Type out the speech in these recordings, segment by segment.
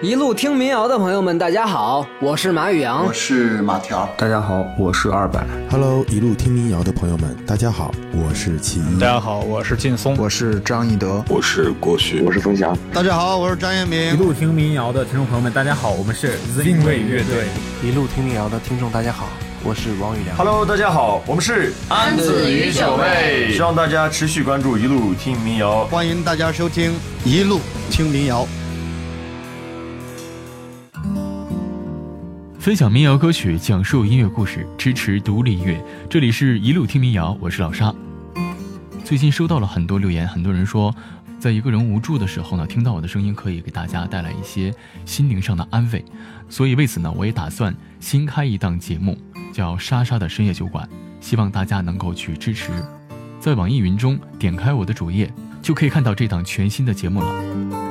一路听民谣的朋友们，大家好，我是马宇阳，我是马条，大家好，我是二百。Hello，一路听民谣的朋友们，大家好，我是齐一。大家好，我是劲松，我是张义德，我是郭旭，我是冯翔。大家好，我是张彦明。一路听民谣的听众朋友们，大家好，我们是 Zing 卫乐队。一路听民谣的听众，大家好，我是王宇良。Hello，大家好，我们是安子与小魏，希望大家持续关注一路听民谣，欢迎大家收听一路听民谣。分享民谣歌曲，讲述音乐故事，支持独立音乐。这里是一路听民谣，我是老沙。最近收到了很多留言，很多人说，在一个人无助的时候呢，听到我的声音可以给大家带来一些心灵上的安慰。所以为此呢，我也打算新开一档节目，叫《莎莎的深夜酒馆》，希望大家能够去支持。在网易云中点开我的主页，就可以看到这档全新的节目了。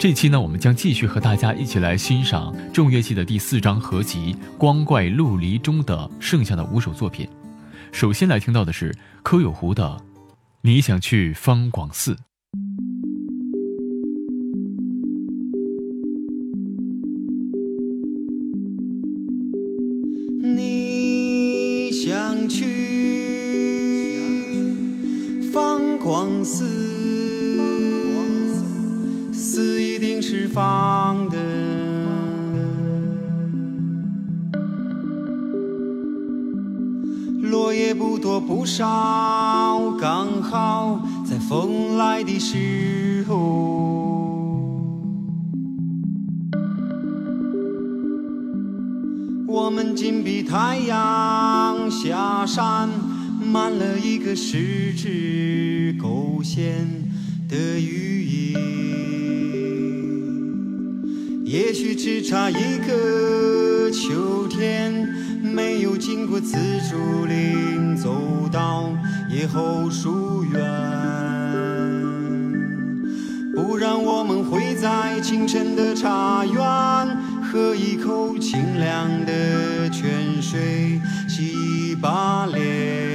这期呢，我们将继续和大家一起来欣赏众乐器的第四张合集《光怪陆离》中的剩下的五首作品。首先来听到的是柯有湖的《你想去方广寺》。少，刚好在风来的时候。我们紧闭太阳下山，满了一个十指勾线的语音。也许只差一个秋天，没有经过紫竹林，走到野后书院。不然我们会在清晨的茶园，喝一口清凉的泉水，洗把脸。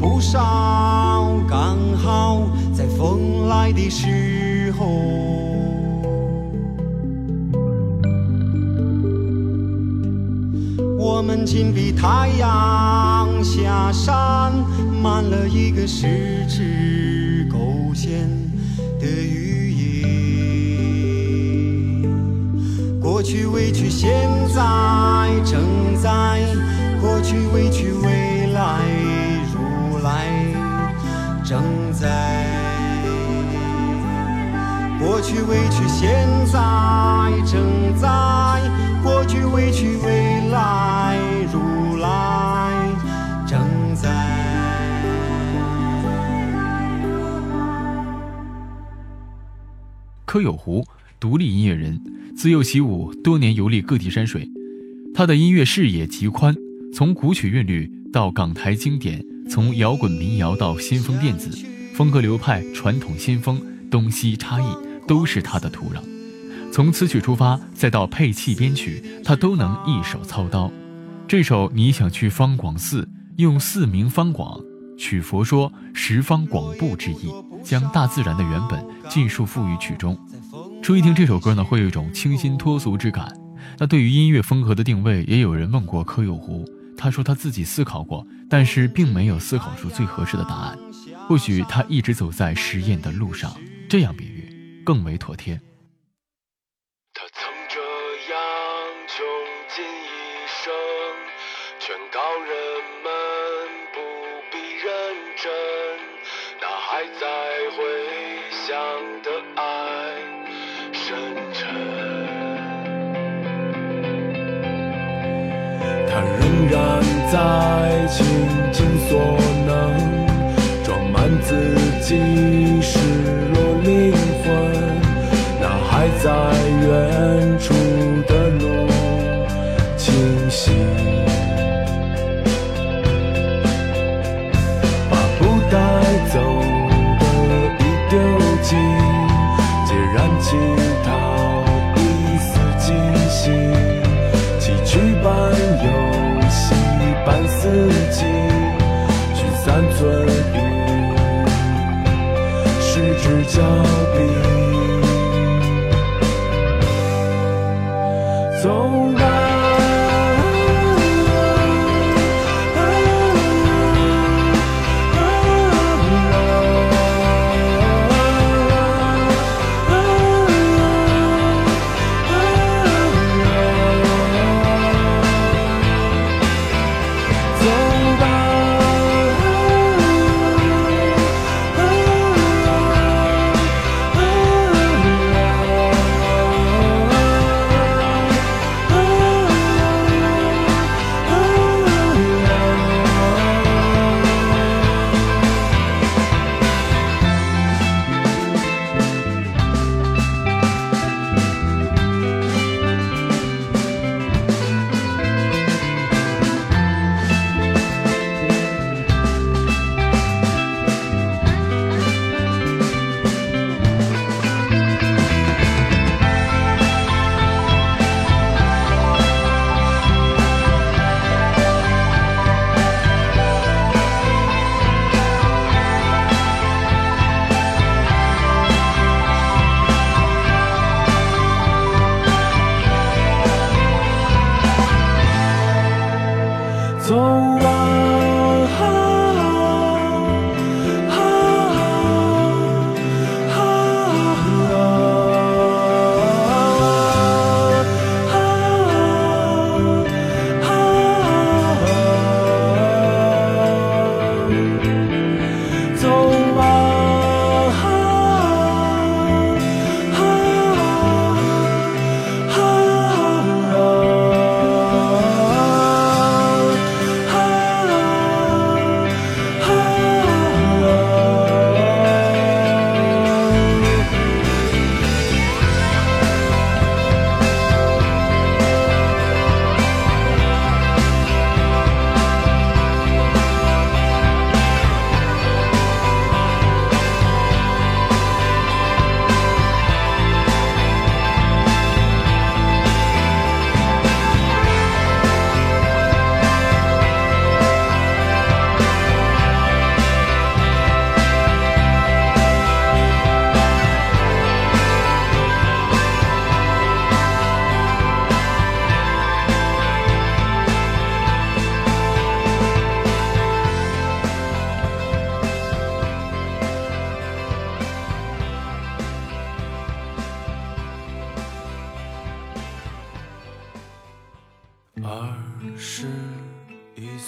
不少，刚好在风来的时候我们紧闭太阳下山，满了一个十指勾线的语音。过去委屈，现在正在；过去委屈，未在过去、未来、现在、正在过去、未来、如来、正在。柯有湖，独立音乐人，自幼习武，多年游历各地山水。他的音乐视野极宽，从古曲韵律到港台经典，从摇滚民谣到先锋电子。风格流派、传统先锋、东西差异都是他的土壤。从词曲出发，再到配器编曲，他都能一手操刀。这首《你想去方广寺》，用四名方广，取佛说十方广布之意，将大自然的原本尽数赋予曲中。初一听这首歌呢，会有一种清新脱俗之感。那对于音乐风格的定位，也有人问过柯有湖，他说他自己思考过，但是并没有思考出最合适的答案。或许他一直走在实验的路上，这样比喻更为妥帖。他曾这样穷尽一生，劝告人们不必认真，那还在回响的爱深沉。他仍然在走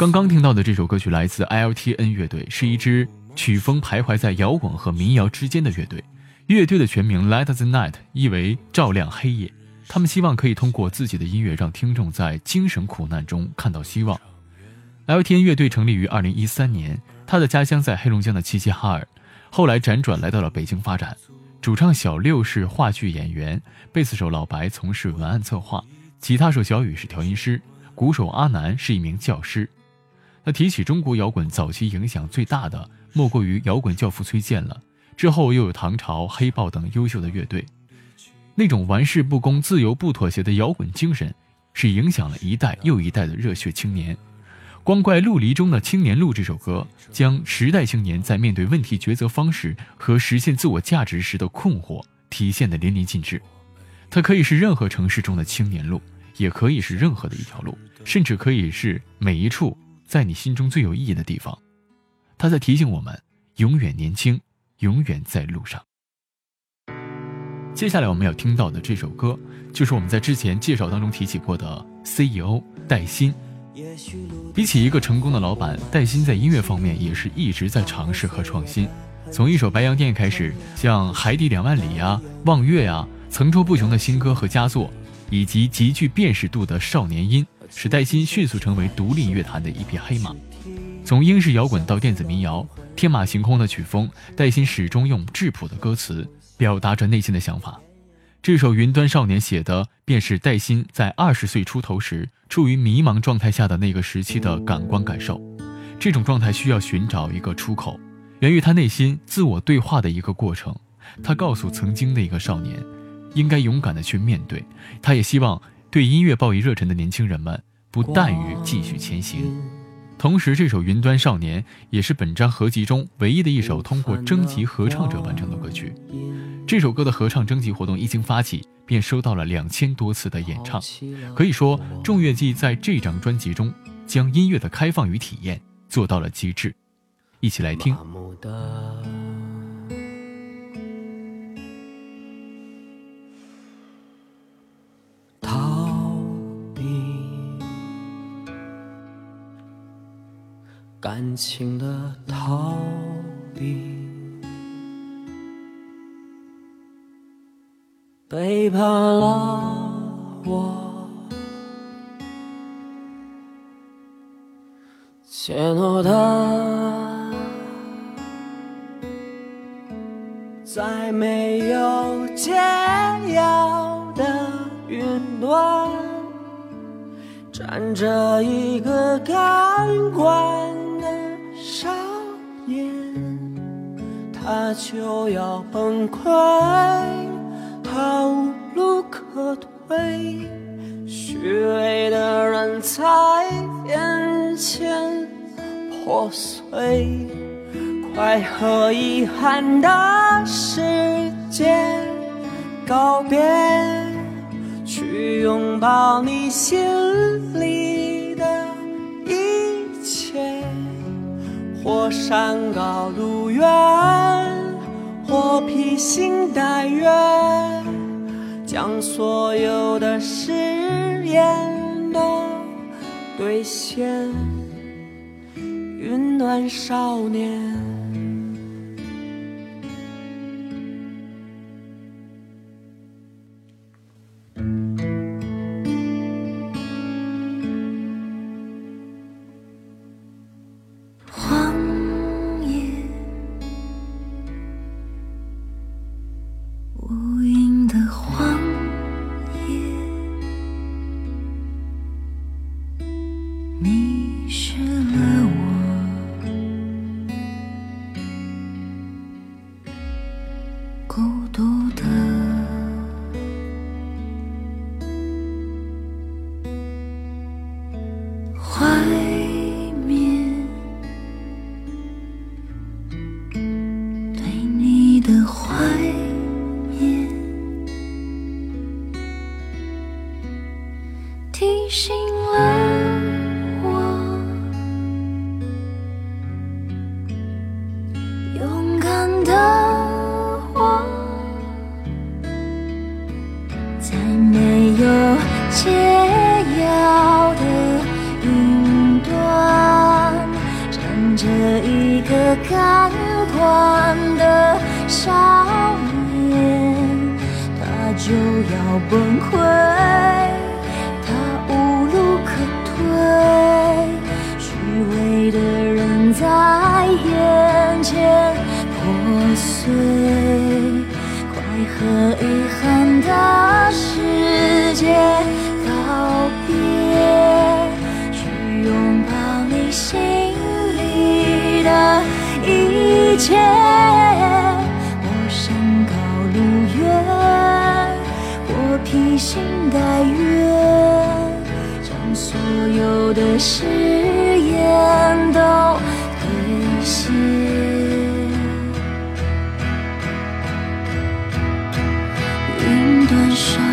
刚刚听到的这首歌曲来自 LTN 乐队，是一支曲风徘徊在摇滚和民谣之间的乐队。乐队的全名 Light the Night，意为照亮黑夜。他们希望可以通过自己的音乐，让听众在精神苦难中看到希望。LTN 乐队成立于2013年，他的家乡在黑龙江的齐齐哈尔，后来辗转来到了北京发展。主唱小六是话剧演员，贝斯手老白从事文案策划，吉他手小雨是调音师，鼓手阿南是一名教师。那提起中国摇滚早期影响最大的，莫过于摇滚教父崔健了。之后又有唐朝、黑豹等优秀的乐队，那种玩世不恭、自由不妥协的摇滚精神，是影响了一代又一代的热血青年。光怪陆离中的《青年路》这首歌，将时代青年在面对问题抉择方式和实现自我价值时的困惑体现的淋漓尽致。它可以是任何城市中的青年路，也可以是任何的一条路，甚至可以是每一处在你心中最有意义的地方。它在提醒我们，永远年轻，永远在路上。接下来我们要听到的这首歌，就是我们在之前介绍当中提起过的 CEO 戴鑫。比起一个成功的老板，戴鑫在音乐方面也是一直在尝试和创新。从一首《白洋淀》开始，像《海底两万里》呀、《望月》呀，层出不穷的新歌和佳作，以及极具辨识度的少年音，使戴鑫迅速成为独立乐坛的一匹黑马。从英式摇滚到电子民谣，天马行空的曲风，戴鑫始终用质朴的歌词表达着内心的想法。这首《云端少年》写的便是戴鑫在二十岁出头时处于迷茫状态下的那个时期的感官感受。这种状态需要寻找一个出口，源于他内心自我对话的一个过程。他告诉曾经的一个少年，应该勇敢的去面对。他也希望对音乐抱以热忱的年轻人们不惮于继续前行。同时，这首《云端少年》也是本张合集中唯一的一首通过征集合唱者完成的歌曲。这首歌的合唱征集活动一经发起，便收到了两千多次的演唱。可以说，众乐季在这张专辑中将音乐的开放与体验做到了极致。一起来听。感情的逃避。背叛了我，怯懦的，在没有解药的云端，站着一个感官他就要崩溃。他无路可退，虚伪的人在眼前破碎，快和遗憾的世界告别，去拥抱你心里或山高路远，或披星戴月。将所有的誓言都兑现，云暖少年。你是贪官的笑脸，他就要崩溃，他无路可退，虚伪的人在眼前破碎，快和遗憾的世界。界，我山高路远，我披星戴月，将所有的誓言都兑现。云端上。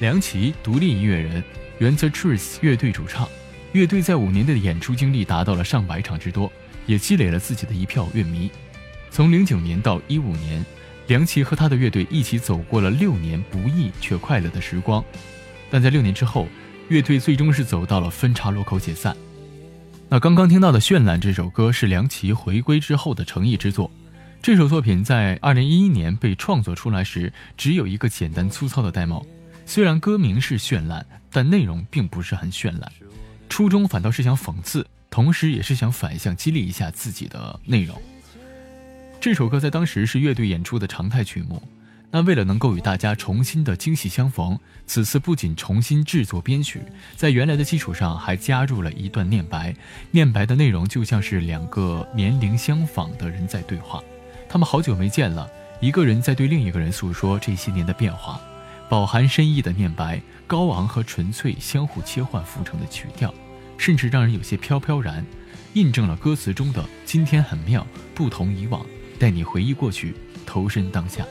梁琪，独立音乐人，原 The Truth 乐队主唱。乐队在五年的演出经历达到了上百场之多，也积累了自己的一票乐迷。从零九年到一五年，梁琪和他的乐队一起走过了六年不易却快乐的时光。但在六年之后，乐队最终是走到了分岔路口解散。那刚刚听到的《绚烂》这首歌是梁琪回归之后的诚意之作。这首作品在二零一一年被创作出来时，只有一个简单粗糙的 demo。虽然歌名是绚烂，但内容并不是很绚烂。初衷反倒是想讽刺，同时也是想反向激励一下自己的内容。这首歌在当时是乐队演出的常态曲目。那为了能够与大家重新的惊喜相逢，此次不仅重新制作编曲，在原来的基础上还加入了一段念白。念白的内容就像是两个年龄相仿的人在对话，他们好久没见了，一个人在对另一个人诉说这些年的变化。饱含深意的念白，高昂和纯粹相互切换浮成的曲调，甚至让人有些飘飘然，印证了歌词中的“今天很妙，不同以往，带你回忆过去，投身当下”。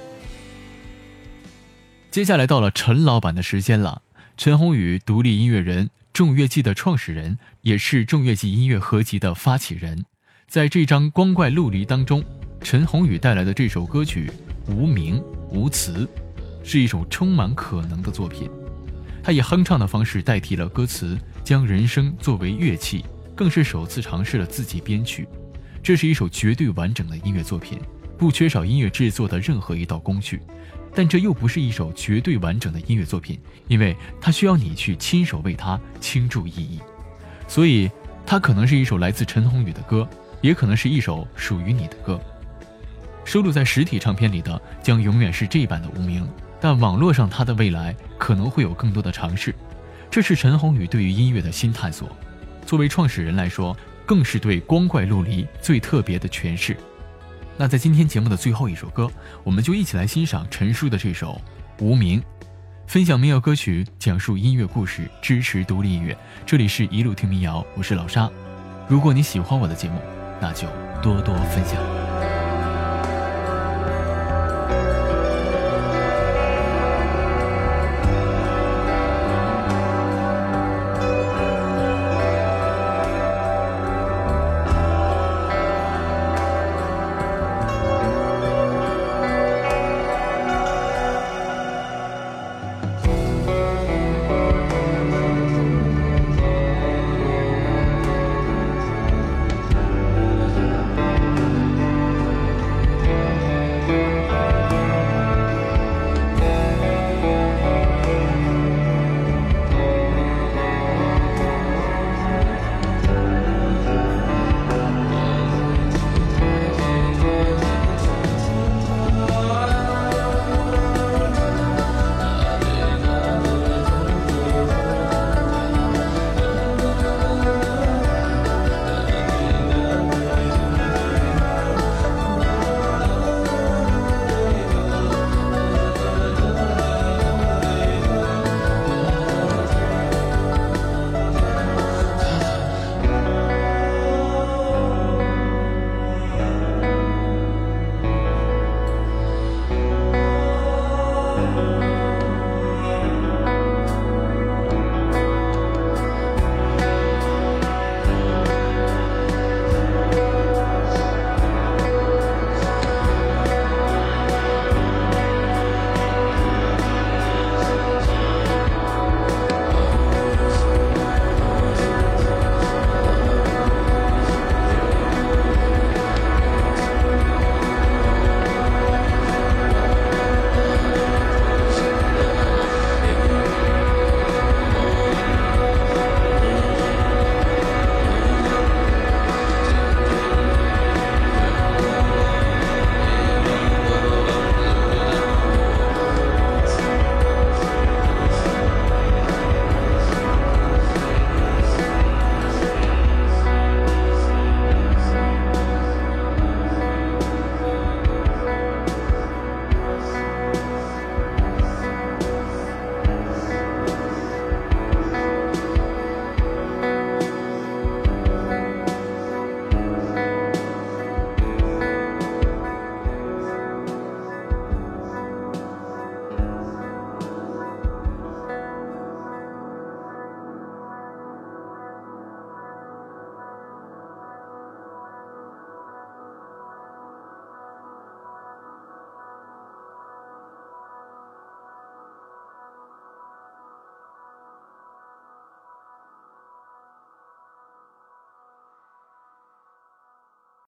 接下来到了陈老板的时间了。陈鸿宇，独立音乐人，众乐季的创始人，也是众乐季音乐合集的发起人。在这张《光怪陆离》当中，陈鸿宇带来的这首歌曲《无名无词》，是一首充满可能的作品。他以哼唱的方式代替了歌词，将人声作为乐器，更是首次尝试了自己编曲。这是一首绝对完整的音乐作品，不缺少音乐制作的任何一道工序。但这又不是一首绝对完整的音乐作品，因为它需要你去亲手为它倾注意义，所以它可能是一首来自陈鸿宇的歌，也可能是一首属于你的歌。收录在实体唱片里的将永远是这版的《无名》，但网络上他的未来可能会有更多的尝试。这是陈鸿宇对于音乐的新探索，作为创始人来说，更是对《光怪陆离》最特别的诠释。那在今天节目的最后一首歌，我们就一起来欣赏陈叔的这首《无名》，分享民谣歌曲，讲述音乐故事，支持独立音乐。这里是一路听民谣，我是老沙。如果你喜欢我的节目，那就多多分享。